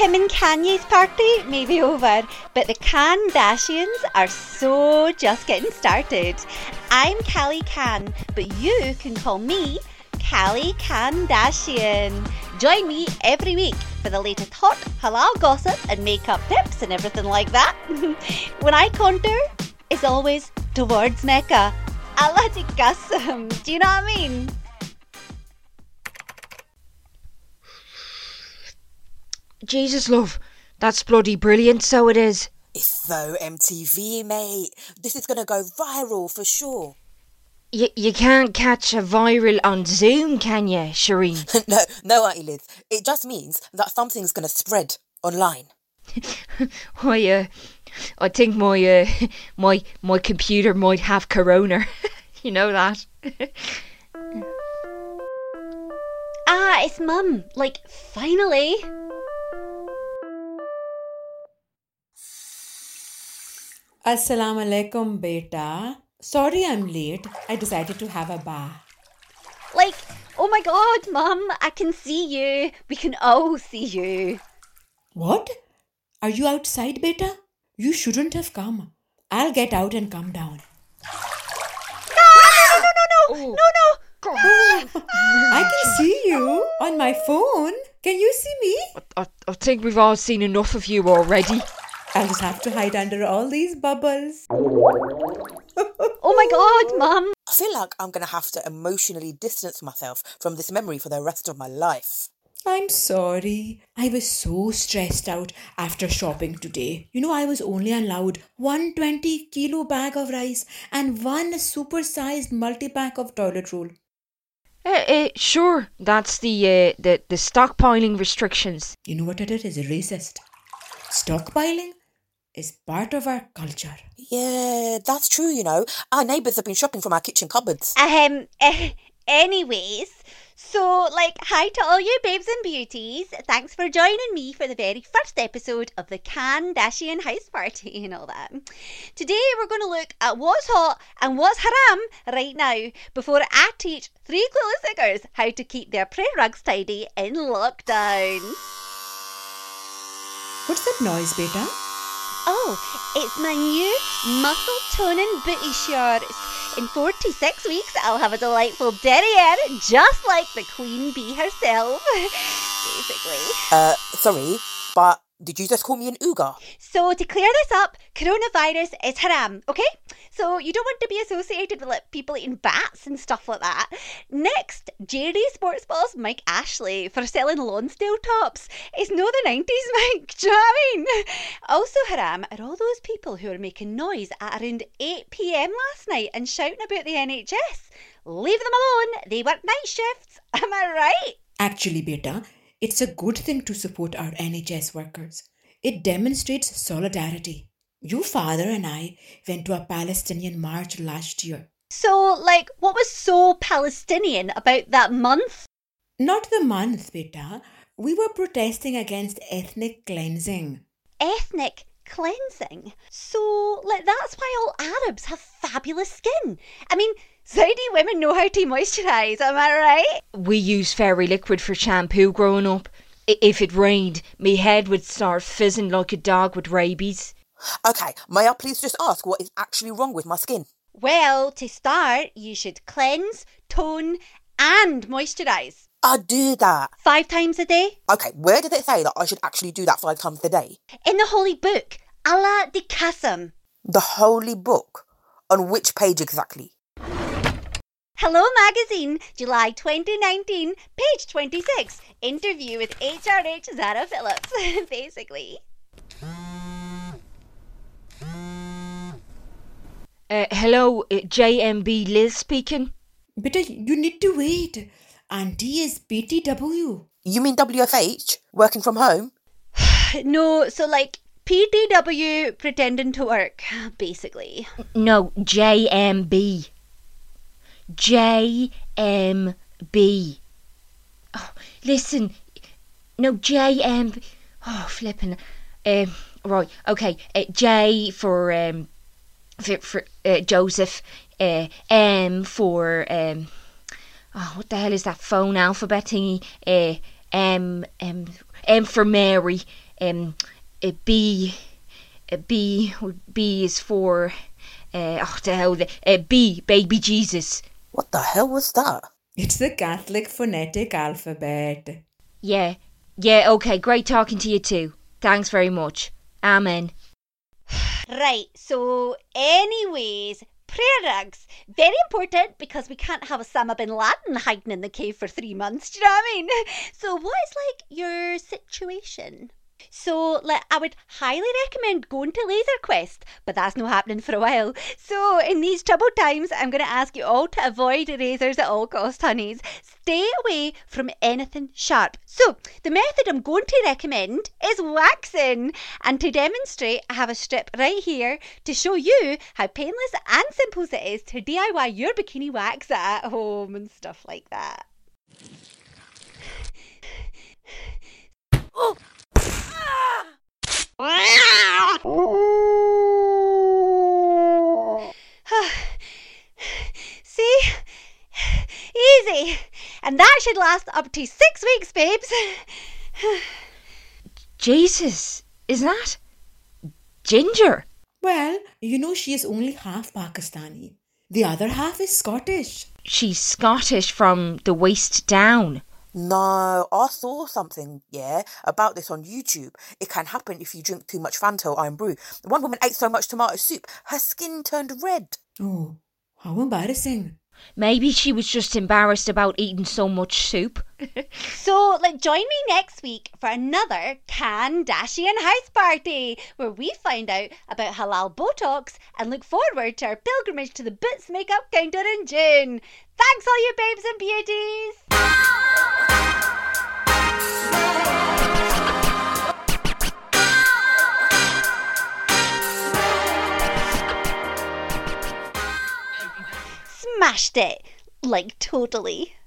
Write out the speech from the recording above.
Kim and Kanye's party may be over, but the Kardashians are so just getting started. I'm Callie Can, but you can call me Callie Kardashian. Join me every week for the latest hot halal gossip and makeup tips and everything like that. when I contour, it's always towards Mecca. Allah Qasam. Do you know what I mean? Jesus, love, that's bloody brilliant, so it is. It's so MTV, mate. This is going to go viral for sure. You, you can't catch a viral on Zoom, can you, Shireen? no, no, Auntie Liz. It just means that something's going to spread online. I, uh, I think my, uh, my, my computer might have corona. you know that. ah, it's mum. Like, finally. Assalamu alaikum, beta. Sorry I'm late. I decided to have a bath. Like, oh my god, mum, I can see you. We can all see you. What? Are you outside, beta? You shouldn't have come. I'll get out and come down. No, no, no, no, no, no, oh. no. no. I can see you on my phone. Can you see me? I, I think we've all seen enough of you already. I'll just have to hide under all these bubbles. oh my god, Mum! I feel like I'm going to have to emotionally distance myself from this memory for the rest of my life. I'm sorry. I was so stressed out after shopping today. You know, I was only allowed 120 kilo bag of rice and one super-sized multi-pack of toilet roll. Uh, uh, sure, that's the uh, the the stockpiling restrictions. You know what it is? It's racist. Stockpiling is part of our culture. Yeah, that's true, you know. Our neighbours have been shopping from our kitchen cupboards. Um, uh, anyways, so, like, hi to all you babes and beauties. Thanks for joining me for the very first episode of the Kardashian House Party and all that. Today, we're going to look at what's hot and what's haram right now before I teach three clueless sickers how to keep their prayer rugs tidy in lockdown. What's that noise, beta? Oh, it's my new muscle toning booty shorts. In 46 weeks, I'll have a delightful derriere, just like the queen bee herself, basically. Uh, sorry, but did you just call me an ooga? So, to clear this up, coronavirus is haram, okay? So, you don't want to be associated with like, people eating bats and stuff like that. Next, JD Sports Balls Mike Ashley for selling Lonsdale tops. It's no the 90s, Mike. Do you know what I mean? Also, haram are all those people who are making noise at around 8 pm last night and shouting about the NHS. Leave them alone. They work night shifts. Am I right? Actually, beta, it's a good thing to support our NHS workers. It demonstrates solidarity. Your father and I went to a Palestinian march last year. So, like, what was so Palestinian about that month? Not the month, beta. We were protesting against ethnic cleansing. Ethnic cleansing? So, like, that's why all Arabs have fabulous skin. I mean, Saudi women know how to moisturise, am I right? We used fairy liquid for shampoo growing up. If it rained, me head would start fizzing like a dog with rabies. Okay, may I please just ask what is actually wrong with my skin? Well, to start, you should cleanse, tone, and moisturise. I do that. Five times a day? Okay, where did it say that I should actually do that five times a day? In the holy book, Allah the Qasam. The holy book? On which page exactly? Hello Magazine, July 2019, page 26. Interview with HRH Zara Phillips, basically. Uh, hello, uh, JMB Liz speaking. Beta, you need to wait. Auntie is PTW. You mean WFH? Working from home? no, so like PTW pretending to work, basically. No, JMB. JMB. Oh, listen. No, JM. Oh, flipping. Um, right, okay. Uh, J for um, for, for uh, Joseph. Uh, M for um. Oh, what the hell is that phone alphabet thingy? Uh, M M. M for Mary. Um, uh, B, uh, B, B is for. Uh, oh, the hell, uh, B, baby Jesus. What the hell was that? It's the Catholic phonetic alphabet. Yeah, yeah, okay, great talking to you too. Thanks very much. Amen. Right, so, anyways, prayer rugs. Very important because we can't have Osama bin Laden hiding in the cave for three months. Do you know what I mean? So, what is like your situation? So, like, I would highly recommend going to Laser Quest, but that's not happening for a while. So, in these troubled times, I'm going to ask you all to avoid razors at all costs, honeys. Stay away from anything sharp. So, the method I'm going to recommend is waxing. And to demonstrate, I have a strip right here to show you how painless and simple it is to DIY your bikini wax at home and stuff like that. Oh! See? Easy. And that should last up to six weeks, babes. Jesus, is that Ginger? Well, you know she is only half Pakistani. The other half is Scottish. She's Scottish from the waist down. No, I saw something, yeah, about this on YouTube. It can happen if you drink too much Fanta or Irn-Bru. One woman ate so much tomato soup, her skin turned red. Oh, how embarrassing. Maybe she was just embarrassed about eating so much soup. So, like, join me next week for another Kardashian house party where we find out about halal Botox and look forward to our pilgrimage to the Boots makeup counter in June. Thanks, all you babes and beauties. Smashed it, like totally.